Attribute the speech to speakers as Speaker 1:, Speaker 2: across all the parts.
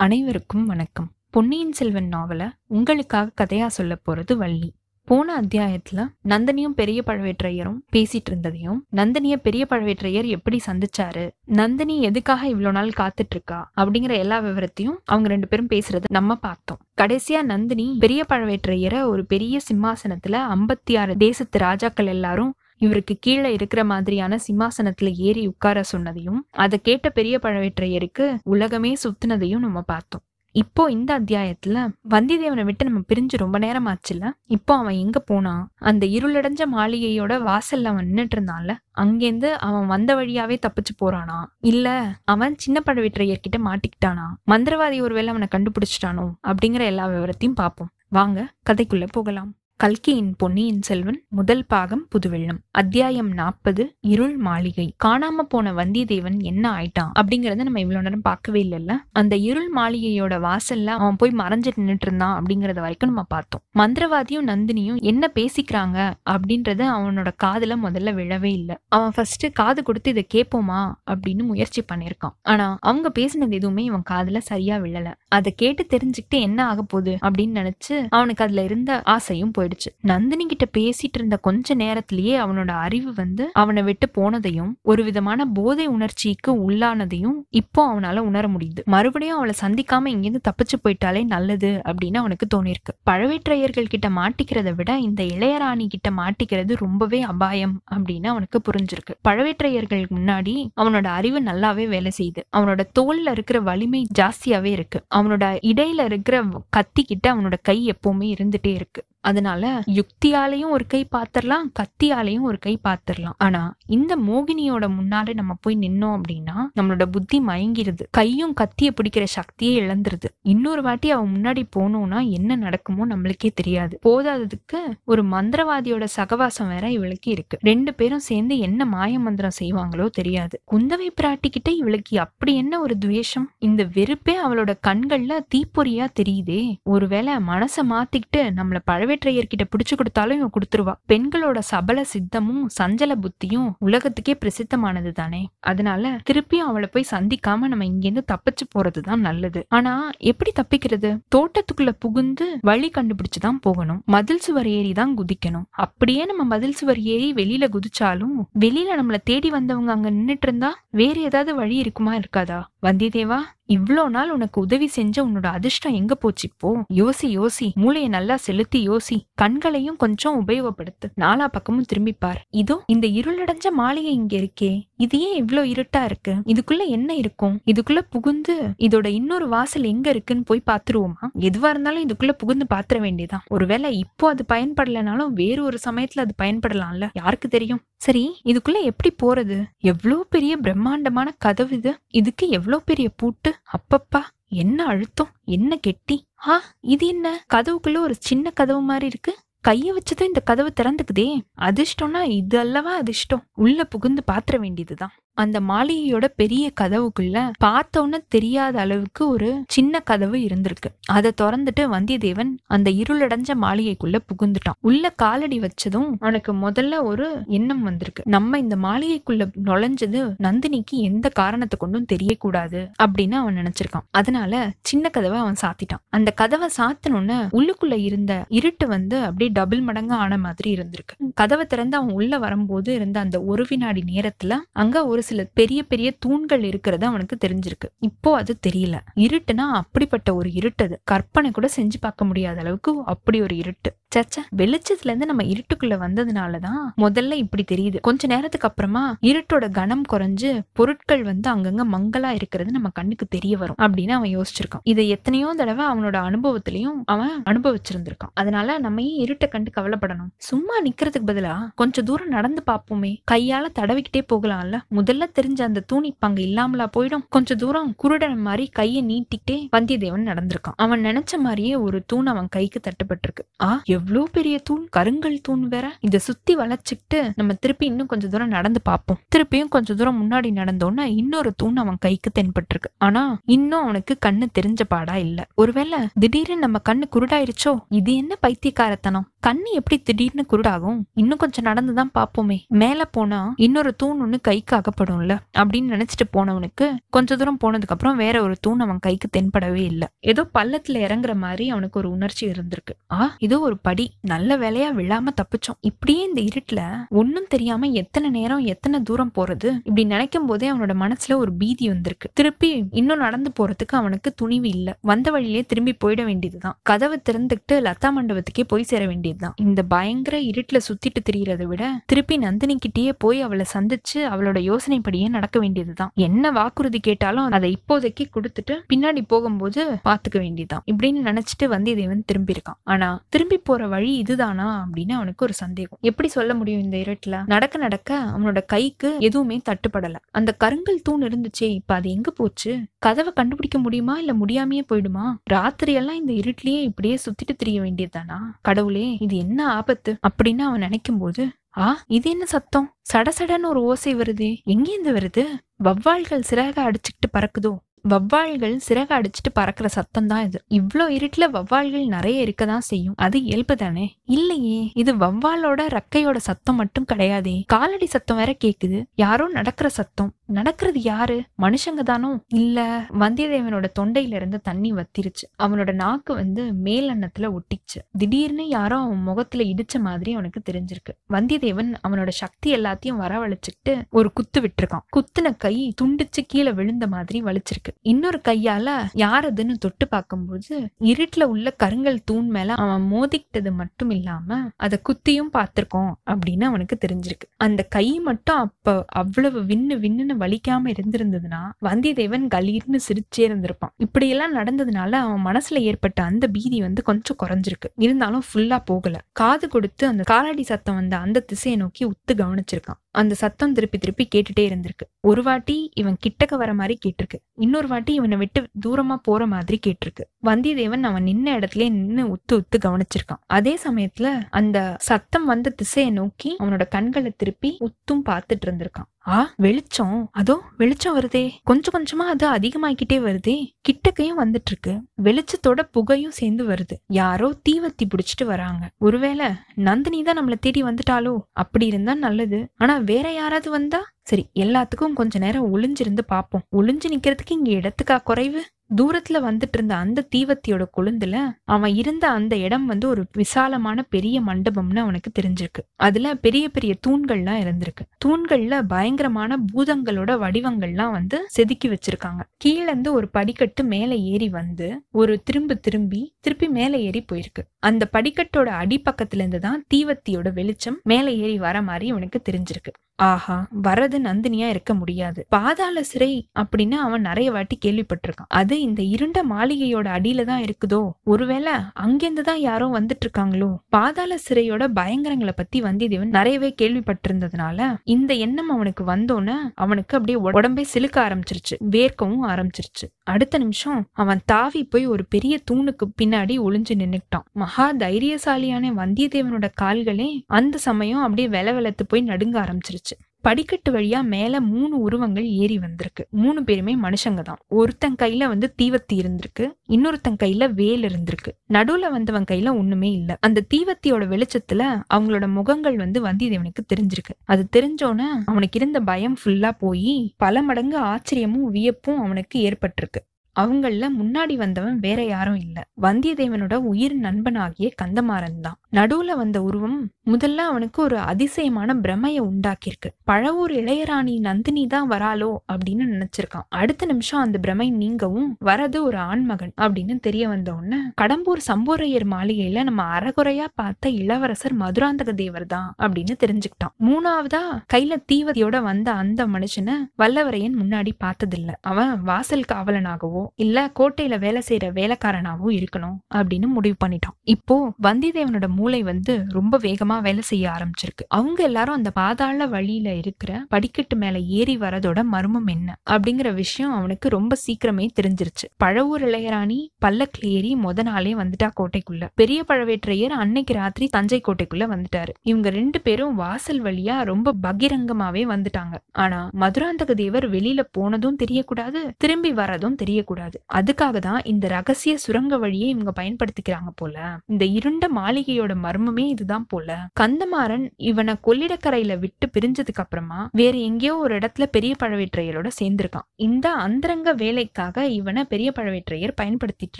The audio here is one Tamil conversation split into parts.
Speaker 1: அனைவருக்கும் வணக்கம். பொன்னியின் செல்வன் நாவலை உங்களுக்காக கதையா சொல்ல போறது வள்ளி. போன அத்தியாயத்துல நந்தினியும் பெரிய பழவேற்றையரும் பேசிட்டு இருந்ததையும் நந்தினிய பெரிய பழவேற்றையர் எப்படி சந்திச்சாரு நந்தினி எதுக்காக இவ்வளவு நாள் காத்துட்டு இருக்கா அப்படிங்கிற எல்லா விவரத்தையும் அவங்க ரெண்டு பேரும் பேசுறத நம்ம பார்த்தோம். கடைசியா நந்தினி பெரிய பழவேற்றையரை ஒரு பெரிய சிம்மாசனத்துல ஐம்பத்தி ஆறு தேசத்து ராஜாக்கள் எல்லாரும் இவருக்கு கீழே இருக்கிற மாதிரியான சிம்மாசனத்துல ஏறி உட்கார சொன்னதையும் அதை கேட்ட பெரிய பழவேற்றையருக்கு உலகமே சுத்தினதையும் நம்ம பார்த்தோம். இப்போ இந்த அத்தியாயத்துல வந்திதேவனை விட்டு நம்ம பிரிஞ்சு ரொம்ப நேரம் ஆச்சுல இப்போ அவன் எங்க போனான் அந்த இருளடைஞ்ச மாளிகையோட வாசல்ல அவன் நின்னுட்டு இருந்தான்ல? அங்கேருந்து அவன் வந்த வழியாவே தப்பிச்சு போறானா? இல்ல அவன் சின்ன பழவேற்றையர்கிட்ட மாட்டிக்கிட்டானா? மந்திரவாதி ஒருவேளை அவனை கண்டுபிடிச்சிட்டானோ? அப்படிங்கிற எல்லா விவரத்தையும் பார்ப்போம். வாங்க கதைக்குள்ள போகலாம். கல்கியின் பொன்னியின் செல்வன் முதல் பாகம் புதுவெள்ளம் அத்தியாயம் நாற்பது இருள் மாளிகை. காணாம போன வந்தியத்தேவன் என்ன ஆயிட்டான் அப்படிங்கறத நம்ம இவ்வளவு நேரம் பார்க்கவே இல்லைல்ல? அந்த இருள் மாளிகையோட வாசல்ல அவன் போய் மறைஞ்சிட்டு நின்னுட்டு இருந்தான் அப்படிங்கறத வரைக்கும் நம்ம பார்த்தோம். மந்திரவாதியும் நந்தினியும் என்ன பேசிக்கிறாங்க அப்படின்றது அவனோட காதுல முதல்ல விழவே இல்லை. அவன் ஃபர்ஸ்ட் காது கொடுத்து இதை கேட்போமா அப்படின்னு முயற்சி பண்ணிருக்கான். ஆனா அவங்க பேசினது எதுவுமே இவன் காதுல சரியா விழல. அதை கேட்டு தெரிஞ்சுக்கிட்டு என்ன ஆக போகுது அப்படின்னு நினைச்சு அவனுக்கு அதுல இருந்த ஆசையும் போயிடுச்சு. நந்தினி கிட்ட பேசிட்டு இருந்த கொஞ்ச நேரத்திலேயே அவனோட அறிவு வந்து அவனை விட்டு போனதையும் ஒரு விதமான போதை உணர்ச்சிக்கு உள்ளானதையும் இப்போ அவனால உணர முடியுது. மறுபடியும் அவளை சந்திக்காம இங்கிருந்து தப்பிச்சு போயிட்டாலே நல்லது அப்படின்னு அவனுக்கு தோணிருக்கு பழவேற்றையர்கள் கிட்ட மாட்டிக்கிறத விட இந்த இளையராணி கிட்ட மாட்டிக்கிறது ரொம்பவே அபாயம் அப்படின்னு அவனுக்கு புரிஞ்சிருக்கு. பழவேற்றையர்களுக்கு முன்னாடி அவனோட அறிவு நல்லாவே வேலை செய்யுது. அவனோட தோல்ல இருக்கிற வலிமை ஜாஸ்தியாவே இருக்கு. அவனோட இடையில இருக்கிற கத்தி கிட்ட அவனோட கை எப்பவுமே இருந்துட்டே இருக்கு. அதனால யுக்தியாலையும் ஒரு கை பாத்திரலாம் கத்தியாலையும் ஒரு கை பாத்திரலாம் ஆனா இந்த மோகினியோட முன்னால நம்ம போய் நின்னோம் அப்படின்னா நம்மளோட புத்தி மயங்கிருது. கையும் கத்திய பிடிக்கிற சக்தியே இழந்துருது. இன்னொரு வாட்டி அவன் முன்னாடி போனோம்னா என்ன நடக்குமோ நம்மளுக்கே தெரியாது. போதாததுக்கு ஒரு மந்திரவாதியோட சகவாசம் வேற இவளுக்கு இருக்கு. ரெண்டு பேரும் சேர்ந்து என்ன மாய மந்திரம் செய்வாங்களோ தெரியாது. குந்தவை பிராட்டி கிட்ட இவளுக்கு அப்படி என்ன ஒரு துவேஷம்? இந்த வெறுப்பே அவளோட கண்கள்ல தீப்பொறியா தெரியுதே. ஒருவேளை மனசை மாத்திக்கிட்டு நம்மள பழவேற்றையர்கிட்ட பிடிச்சு கொடுத்தாலும் இவன் கொடுத்துருவா. பெண்களோட சபல சித்தமும் சஞ்சல புத்தியும் உலகத்துக்கே பிரசித்தமானது தானே. அதனால திருப்பியும் அவளை போய் சந்திக்காம நம்ம இங்கேருந்து தப்பிச்சு போறதுதான் நல்லது. ஆனா எப்படி தப்பிக்கிறது? தோட்டத்துக்குள்ள புகுந்து வழி கண்டுபிடிச்சுதான் போகணும். மதில் சுவர் ஏறி தான் குதிக்கணும். அப்படியே நம்ம மதில் சுவர் ஏறி வெளியில குதிச்சாலும் வெளியில நம்மள தேடி வந்தவங்க அங்க நின்னுட்டு இருந்தா வேற ஏதாவது வழி இருக்குமா இருக்காதா? வந்தியத்தேவா இவ்வளோ நாள் உனக்கு உதவி செஞ்ச உன்னோட அதிர்ஷ்டம் எங்க போச்சு இப்போ? யோசி யோசி. மூளையை நல்லா செலுத்தி யோசி. கண்களையும் கொஞ்சம் உபயோகப்படுத்து. நாலா பக்கமும் திரும்பிப்பார். இதோ இந்த இருளடைஞ்ச மாளிகை இங்க இருக்கே. இது ஏன் இவ்வளோ இருட்டா இருக்கு? இதுக்குள்ள என்ன இருக்கும்? இதுக்குள்ள புகுந்து இதோட இன்னொரு வாசல் எங்க இருக்குன்னு போய் பாத்துருவோமா? எதுவா இருந்தாலும் இதுக்குள்ள புகுந்து பாத்திர வேண்டியதான் ஒருவேளை இப்போ அது பயன்படலைனாலும் வேறு ஒரு சமயத்துல அது பயன்படலாம்ல. யாருக்கு தெரியும்? சரி இதுக்குள்ள எப்படி போறது? எவ்வளோ பெரிய பிரம்மாண்டமான கதவு இது? இதுக்கு எவ்வளோ பெரிய பூட்டு? அப்பப்பா என்ன அழுத்தம்? என்ன கெட்டி? ஆ இது என்ன? கதவுக்குள்ள ஒரு சின்ன கதவு மாதிரி இருக்கு. கையை வச்சதும் இந்த கதவு திறந்துக்குதே. அதிர்ஷ்டம்னா இது அல்லவா அதிர்ஷ்டம்? உள்ள புகுந்து பாத்திர வேண்டியதுதான். அந்த மாளிகையோட பெரிய கதவுக்குள்ள பார்த்தோன்னு தெரியாத அளவுக்கு ஒரு சின்ன கதவு இருந்திருக்கு. அதை திறந்துட்டு வந்தியத்தேவன் அந்த இருளடைஞ்ச மாளிகைக்குள்ள புகுந்துட்டான். உள்ள காலடி வச்சதும் அவனுக்கு முதல்ல ஒரு எண்ணம் வந்திருக்கு. நம்ம இந்த மாளிகைக்குள்ள நுழைஞ்சது நந்தினிக்கு எந்த காரணத்தை கொண்டும் தெரியக்கூடாது அப்படின்னு அவன் நினைச்சிருக்கான். அதனால சின்ன கதவை அவன் சாத்திட்டான். அந்த கதவை சாத்தணும்னு உள்ளுக்குள்ள இருந்த இருட்டு வந்து அப்படியே டபுள் மடங்கு ஆன மாதிரி இருந்திருக்கு. கதவை திறந்து அவன் உள்ள வரும்போது இருந்த அந்த ஒரு வினாடி நேரத்துல அங்க ஒரு சில பெரிய பெரிய தூண்கள் இருக்கிறது அவனுக்கு தெரிஞ்சிருக்கு. இப்போ அது தெரியல. இருட்டுனா அப்படிப்பட்ட ஒரு இருட்டு அது. கற்பனை கூட செஞ்சு பார்க்க முடியாத அளவுக்கு அப்படி ஒரு இருட்டு. சச்ச வெளிச்சத்துல இருந்து நம்ம இருட்டுக்குள்ள வந்ததுனாலதான் முதல்ல இப்படி தெரியுது. கொஞ்ச நேரத்துக்கு அப்புறமா இருட்டோட கனம் குறைஞ்சு பொருட்கள் வந்து அங்கங்க மங்கலா இருக்கிறது நம்ம கண்ணுக்கு தெரிய வரும் அப்படின்னு அவன் யோசிச்சிருக்கான். இதை எத்தனையோ தடவை அவனோட அனுபவத்திலையும் அவன் அனுபவிச்சிருந்திருக்கான். அதனால நம்ம ஏன் இருட்டை கண்டு கவலைப்படணும்? சும்மா நிக்கிறதுக்கு பதிலா கொஞ்ச தூரம் நடந்து பார்ப்போமே. கையால தடவிக்கிட்டே போகலாம்ல. முதல்ல தெரிஞ்ச அந்த தூண் இப்ப அங்க இல்லாமலா போயிடும். கொஞ்ச தூரம் குருடன் மாதிரி கையை நீட்டிக்கிட்டே வந்தியத்தேவன் நடந்திருக்கான். அவன் நினைச்ச மாதிரியே ஒரு தூண் அவன் கைக்கு தட்டுப்பட்டிருக்கு. ஆ எவ்வளோ பெரிய தூண்? கருங்கல் தூண் வேற. இதை சுத்தி வளைச்சுக்கிட்டு நம்ம திருப்பி இன்னும் கொஞ்ச தூரம் நடந்து பார்ப்போம். திருப்பியும் கொஞ்சம் தூரம் முன்னாடி நடந்தோன்னா இன்னொரு தூண் அவன் கைக்கு தென்பட்டிருக்கு. ஆனா இன்னும் அவனுக்கு கண்ணு தெரிஞ்ச பாடா இல்ல. ஒருவேளை திடீர்னு நம்ம கண்ணு குருடாயிருச்சோ? இது என்ன பைத்தியக்காரத்தனம்? கண்ணு எப்படி திடீர்னு குருடாகும்? இன்னும் கொஞ்சம் நடந்துதான் பாப்போமே மேல போனா இன்னொரு தூண் ஒண்ணு கைக்கு அகப்படும்ல? அப்படின்னு நினைச்சிட்டு போனவனுக்கு கொஞ்ச தூரம் போனதுக்கு அப்புறம் வேற ஒரு தூண் அவன் கைக்கு தென்படவே இல்லை. ஏதோ பள்ளத்துல இறங்குற மாதிரி அவனுக்கு ஒரு உணர்ச்சி இருந்திருக்கு. ஆ இது ஒரு படி. நல்ல வேலையா விழாம தப்பிச்சோம். இப்படியே இந்த இருட்டுல ஒன்னும் தெரியாம எத்தனை நேரம் எத்தனை தூரம் போறது? இப்படி நினைக்கும் போதே அவனோட மனசுல ஒரு பீதி வந்திருக்கு. திருப்பி இன்னும் நடந்து போறதுக்கு அவனுக்கு துணிவு இல்ல. வந்த வழியிலே திரும்பி போயிட வேண்டியதுதான். கதவை திறந்துக்கிட்டு லதா மண்டபத்துக்கே போய் சேர வேண்டியதுதான் இந்த பயங்கர இருட்டுல சுத்திட்டு திரியறதை விட திருப்பி நந்தினி கிட்டேயே போய் அவளை சந்திச்சு அவளோட யோசனைப்படியே நடக்க வேண்டியதுதான். என்ன வாக்குறுதி கேட்டாலும் அதை இப்போதைக்கு கொடுத்துட்டு பின்னாடி போகும்போது பாத்துக்க வேண்டியதுதான். இப்படின்னு நினைச்சிட்டு வந்து வந்தியத்தேவன் திரும்பி இருக்கான் ஆனா திரும்பி போற வழி இதுதானா அப்படின்னு அவனுக்கு ஒரு சந்தேகம். எப்படி சொல்ல முடியும் இந்த இருட்டுல? நடக்க நடக்க அவனோட கைக்கு எதுவுமே தட்டுப்படல. அந்த கருங்கல் தூண் இருந்துச்சே இப்ப அது எங்க போச்சு? கதவை கண்டுபிடிக்க முடியுமா இல்ல முடியாமையே போயிடுமா? ராத்திரி எல்லாம் இந்த இருட்டிலேயே இப்படியே சுத்திட்டு திரிய வேண்டியதுதானா? கடவுளே இது என்ன ஆபத்து? அப்படின்னு அவன் நினைக்கும் போது ஆ இது என்ன சத்தம்? சடசடன்னு ஒரு ஓசை வருது. எங்கேருந்து வருது? வவ்வாள்கள் சிறக அடிச்சுக்கிட்டு பறக்குதோ? வவ்வாள்கள் சிறக அடிச்சுட்டு பறக்கிற சத்தம் தான் இது. இவ்ளோ இருட்டுல வவ்வாள்கள் நிறைய இருக்கதான் செய்யும். அது இயல்பு தானே? இல்லையே. இது வவ்வாலோட ரக்கையோட சத்தம் மட்டும் கிடையாதே. காலடி சத்தம் வேற கேக்குது. யாரோ நடக்கிற சத்தம். நடக்கிறது யாரு? மனுஷங்க தானோ? இல்ல வந்தியத்தேவனோட தொண்டையில இருந்து தண்ணி வத்திருச்சு. அவனோட நாக்கு வந்து மேலெண்ணத்துல ஒட்டிச்சு. திடீர்னு யாரோ அவன் முகத்துல இடிச்ச மாதிரி அவனுக்கு தெரிஞ்சிருக்கு. வந்தியத்தேவன் அவனோட சக்தி எல்லாத்தையும் வரவழைச்சுக்கிட்டு ஒரு குத்து விட்டுருக்கான். குத்துன கை துண்டிச்சு கீழே விழுந்த மாதிரி வலிச்சிருக்கு. இன்னொரு கையால யாரதுன்னு தொட்டு பார்க்கும்போது இருட்டுல உள்ள கருங்கல் தூண் மேல அவன் மோதிக்கிட்டது மட்டும் இல்லாம அதை குத்தியும் பார்த்திருக்கோம் அப்படின்னு அவனுக்கு தெரிஞ்சிருக்கு. அந்த கை மட்டும் அப்ப அவ்வளவு விண்ணு விண்ணுன்னு வலிக்காம இருந்திருந்ததுன்னா வந்தியத்தேவன் கலீர்னு சிரிச்சே இருந்திருப்பான். இப்படியெல்லாம் நடந்ததுனால அவன் மனசுல ஏற்பட்ட அந்த பீதி வந்து கொஞ்சம் குறைஞ்சிருக்கு. இருந்தாலும் ஃபுல்லா போகல. காது கொடுத்து அந்த காலடி சத்தம் வந்த அந்த திசையை நோக்கி உத்து கவனிச்சிருக்கான். அந்த சத்தம் திருப்பி திருப்பி கேட்டுட்டே இருந்திருக்கு. ஒரு வாட்டி இவன் கிட்டக்க வர மாதிரி கேட்டிருக்கு. இன்னொரு வாட்டி இவனை விட்டு தூரமா போற மாதிரி கேட்டிருக்கு. வந்தியத்தேவன் அவன் நின்ன இடத்துல நின்னு உத்து உத்து கவனிச்சிருக்கான். அதே சமயத்துல அந்த சத்தம் வந்த திசையை நோக்கி அவனோட கண்களை திருப்பி உத்தும் பார்த்துட்டு இருந்திருக்கான். ஆ வெளிச்சம்? அதோ வெளிச்சம் வருதே. கொஞ்சம் கொஞ்சமா அது அதிகமாகிக்கிட்டே வருதே. கிட்டக்கையும் வந்துட்டு இருக்கு வெளிச்சத்தோட புகையும் சேர்ந்து வருது. யாரோ தீவத்தி பிடிச்சிட்டு வராங்க. ஒருவேளை நந்தினி தான் நம்மள தேடி வந்துட்டாலோ அப்படி இருந்தா நல்லது. ஆனா வேற யாராவது வந்தா? சரி எல்லாத்துக்கும் கொஞ்ச நேரம் ஒளிஞ்சிருந்து பாப்போம். ஒளிஞ்சு நிக்கிறதுக்கு இங்க இடத்துக்கா குறைவு? தூரத்துல வந்துட்டு இருந்த அந்த தீவத்தியோட கொழுந்துல அவன் இருந்த அந்த இடம் வந்து ஒரு விசாலமான பெரிய மண்டபம்னு அவனுக்கு தெரிஞ்சிருக்கு. அதுல பெரிய பெரிய தூண்கள்லாம் இருந்திருக்கு. தூண்கள்ல பயங்கரமான பூதங்களோட வடிவங்கள்லாம் வந்து செதுக்கி வச்சிருக்காங்க. கீழே இருந்து ஒரு படிக்கட்டு மேல ஏறி வந்து ஒரு திரும்பு திரும்பி திருப்பி மேல ஏறி போயிருக்கு. அந்த படிக்கட்டோட அடிப்பக்கத்துல இருந்து தான் தீவத்தியோட வெளிச்சம் மேல ஏறி வர மாதிரி அவனுக்கு தெரிஞ்சிருக்கு. ஆஹா வரது நந்தினியா இருக்க முடியாது. பாதாள சிறை அப்படின்னு அவன் நிறைய வாட்டி கேள்விப்பட்டிருக்கான். அது இந்த இருண்ட மாளிகையோட அடியில தான் இருக்குதோ? ஒருவேளை அங்கிருந்து தான் யாரோ வந்துட்டு இருக்காங்களோ பாதாள சிறையோட பயங்கரங்களை பத்தி வந்தியத்தேவன் நிறையவே கேள்விப்பட்டிருந்ததுனால இந்த எண்ணம் அவனுக்கு வந்தோன்னு அவனுக்கு அப்படியே உடம்பே சிலுக்க ஆரம்பிச்சிருச்சு. வேர்க்கவும் ஆரம்பிச்சிருச்சு. அடுத்த நிமிஷம் அவன் தாவி போய் ஒரு பெரிய தூணுக்கு பின்னாடி ஒளிஞ்சு நின்னுக்கிட்டான். மகா தைரியசாலியான வந்தியத்தேவனோட கால்களே அந்த சமயம் அப்படியே வெல வெலத்து போய் நடுங்க ஆரம்பிச்சிருச்சு. படிக்கட்டு வழியா மேல மூணு உருவங்கள் ஏறி வந்திருக்கு. மூணு பேருமே மனுஷங்க தான். ஒருத்தன் கையில வந்து தீவத்தி இருந்திருக்கு. இன்னொருத்தன் கையில வேல் இருந்திருக்கு. நடுவுல வந்தவன் கையில ஒண்ணுமே இல்ல. அந்த தீவத்தியோட வெளிச்சத்துல அவங்களோட முகங்கள் வந்து வந்தியத்தேவனுக்கு தெரிஞ்சிருக்கு. அது தெரிஞ்சோன அவனுக்கு இருந்த பயம் ஃபுல்லா போய் பல மடங்கு ஆச்சரியமும் வியப்பும் அவனுக்கு ஏற்பட்டிருக்கு. அவங்கள முன்னாடி வந்தவன் வேற யாரும் இல்ல. வந்தியத்தேவனோட உயிர் நண்பனாகிய கந்தமாறன் தான். நடுவுல வந்த உருவம் முதல்ல அவனுக்கு ஒரு அதிசயமான பிரமைய உண்டாக்கியிருக்கு. பழவூர் இளையராணி நந்தினி தான் வராளோ அப்படின்னு நினைச்சிருக்கான். அடுத்த நிமிஷம் அந்த பிரமை நீங்கவும் வரது ஒரு ஆண்மகன் அப்படின்னு தெரிய வந்த உடனே கடம்பூர் சம்போரையர் மாளிகையில நம்ம அறகுறையா பார்த்த இளவரசர் மதுராந்தக தேவர் தான் அப்படின்னு தெரிஞ்சுக்கிட்டான். மூணாவதா கையில தீவதியோட வந்த அந்த மனுஷனை வல்லவரையன் முன்னாடி பார்த்ததில்ல. அவன் வாசல் காவலனாகவோ இல்ல கோட்டையில வேலை செய்யற வேலைக்காரனாவோ இருக்கணும் அப்படின்னு முடிவு பண்ணிட்டான் இப்போ வந்திதேவனோட மூளை வந்து ரொம்ப வேகமா வேலை செய்ய ஆரம்பிச்சிருக்கு. அவங்க எல்லாரும் அந்த பாதாள வழியில இருக்கிற படிக்கட்டு மேல ஏறி வரதோட மர்மம் என்ன அப்படிங்கிற விஷயம் அவனுக்கு ரொம்ப சீக்கிரமே தெரிஞ்சிருச்சு. பழவூர் இளையராணி பல்லக்கில் ஏறி முத நாளே வந்துட்டா கோட்டைக்குள்ள. பெரிய பழவேற்றையர் அன்னைக்கு ராத்திரி தஞ்சை கோட்டைக்குள்ள வந்துட்டாரு. இவங்க ரெண்டு பேரும் வாசல் வழியா ரொம்ப பகிரங்கமாவே வந்துட்டாங்க. ஆனா மதுராந்தக தேவர் வெளியில போனதும் தெரியக்கூடாது திரும்பி வரதும் தெரியக்கூடாது. கூடாது அதுக்காக தான் இந்த ரகசிய சுரங்க வழியை இவங்க பயன்படுத்திக்கிறாங்க போல. இந்த இருண்ட மாளிகையோட மர்மமே இதுதான் போல. கந்தமாறன் இவனை கொள்ளிடக்கரையில விட்டு பிரிஞ்சதுக்கு அப்புறமா வேற எங்கேயோ ஒரு இடத்துல பெரிய பழவேற்றையரோட சேர்ந்திருக்கான். இந்த அந்தரங்க வேலைக்காக இவனை பெரிய பழவேற்றையர் பயன்படுத்திட்டு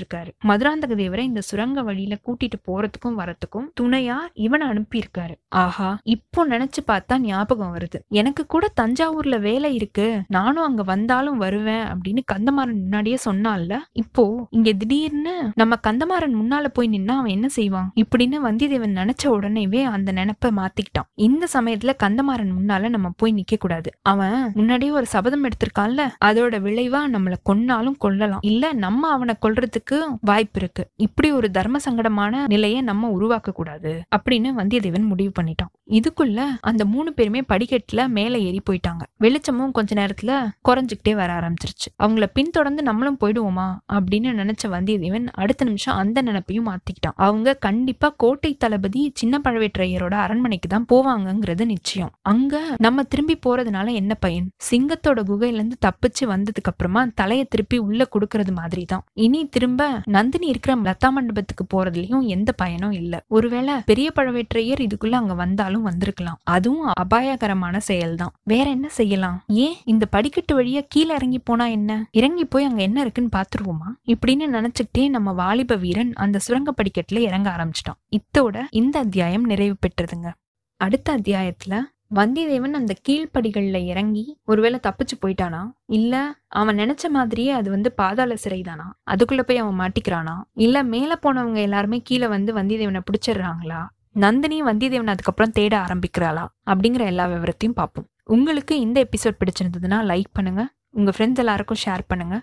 Speaker 1: இருக்காரு. மதுராந்தக தேவரை இந்த சுரங்க வழியில கூட்டிட்டு போறதுக்கும் வரத்துக்கும் துணையா இவனை அனுப்பியிருக்காரு. ஆஹா இப்போ நினைச்சு பார்த்தா ஞாபகம் வருது. எனக்கு கூட தஞ்சாவூர்ல வேலை இருக்கு. நானும் அங்க வந்தாலும் வருவேன் அப்படின்னு கந்தமாறன் முன்னாடியே சொன்னான்ல இப்போ இங்க திடீர்னு நம்ம கந்தமாறன் முன்னால போய் நின்னா அவன் என்ன செய்வான்? இப்படின்னு வந்தியத்தேவன் நினைச்ச உடனேவே அந்த நினைப்ப மாத்திக்கிட்டான். இந்த சமயத்துல கந்தமாறன் முன்னால நம்ம போய் நிக்க கூடாது. அவன் முன்னாடியே ஒரு சபதம் எடுத்திருக்கான்ல அதோட விளைவா நம்மள கொன்னாலும் கொல்லலாம். இல்ல நம்ம அவனை கொல்றதுக்கு வாய்ப்பு இருக்கு. இப்படி ஒரு தர்ம சங்கடமான நிலையை நம்ம உருவாக்க கூடாது அப்படின்னு வந்தியத்தேவன் முடிவு பண்ணிட்டான். இதுக்குள்ள அந்த மூணு பேருமே படிக்கட்டுல மேல ஏறி போயிட்டாங்க. வெளிச்சமும் கொஞ்ச நேரத்துல குறைஞ்சுக்கிட்டே வர ஆரம்பிச்சிருச்சு. அவங்கள பின்தொடர்ந்து நம்மளும் போயிடுவோமா அப்படின்னு நினைச்ச வந்தியத்தேவன் அடுத்த நிமிஷம் அந்த நினைப்பையும் மாத்திக்கிட்டான். அவங்க கண்டிப்பா கோட்டை தளபதி சின்ன பழவேற்றையரோட அரண்மனைக்கு தான் போவாங்கங்கிறது நிச்சயம். அங்க நம்ம திரும்பி போறதுனால என்ன பயன்? சிங்கத்தோட குகையில இருந்து தப்பிச்சு வந்ததுக்கு அப்புறமா தலைய திருப்பி உள்ள கொடுக்கறது மாதிரி தான் இனி திரும்ப நந்தினி இருக்கிற லதா மண்டபத்துக்கு போறதுலயும் எந்த பயனும் இல்ல. ஒருவேளை பெரிய பழவேற்றையர் இதுக்குள்ள அங்க வந்தாலும் வந்திருக்கலாம். அதுவும் அபாயகரமான செயல்தான். வேற என்ன செய்யலாம்? ஏன் இந்த படிக்கட்டு வழியா கீழே இறங்கி போனா என்ன? இறங்கி போய் அங்க என்ன இருக்குன்னு பாத்துருவோமா இப்படின்னு நினைச்சுக்கிட்டே நம்ம வாலிப வீரன் அந்த சுரங்க படிக்கட்டுல இறங்க ஆரம்பிச்சிட்டான். இத்தோட இந்த அத்தியாயம் நிறைவு பெற்றதுங்க. அடுத்த அத்தியாயத்துல வந்தியத்தேவன் அந்த கீழ்ப்படிகள்ல இறங்கி ஒருவேளை தப்பிச்சு போயிட்டானா? இல்ல அவன் நினைச்ச மாதிரியே அது வந்து பாதாள சிறைதானா அதுக்குள்ள போய் அவன் மாட்டிக்கிறானா? இல்ல மேல போனவங்க எல்லாருமே கீழே வந்து வந்தியத்தேவனை பிடிச்சிடுறாங்களா? நந்தினி வந்தியத்தேவன் அதுக்கப்புறம் தேட ஆரம்பிக்கிறாளா? அப்படிங்கிற எல்லா விவரத்தையும் பார்ப்போம். உங்களுக்கு இந்த எபிசோட் பிடிச்சிருந்ததுன்னா லைக் பண்ணுங்க. உங்க ஃப்ரெண்ட்ஸ் எல்லாருக்கும் ஷேர் பண்ணுங்க.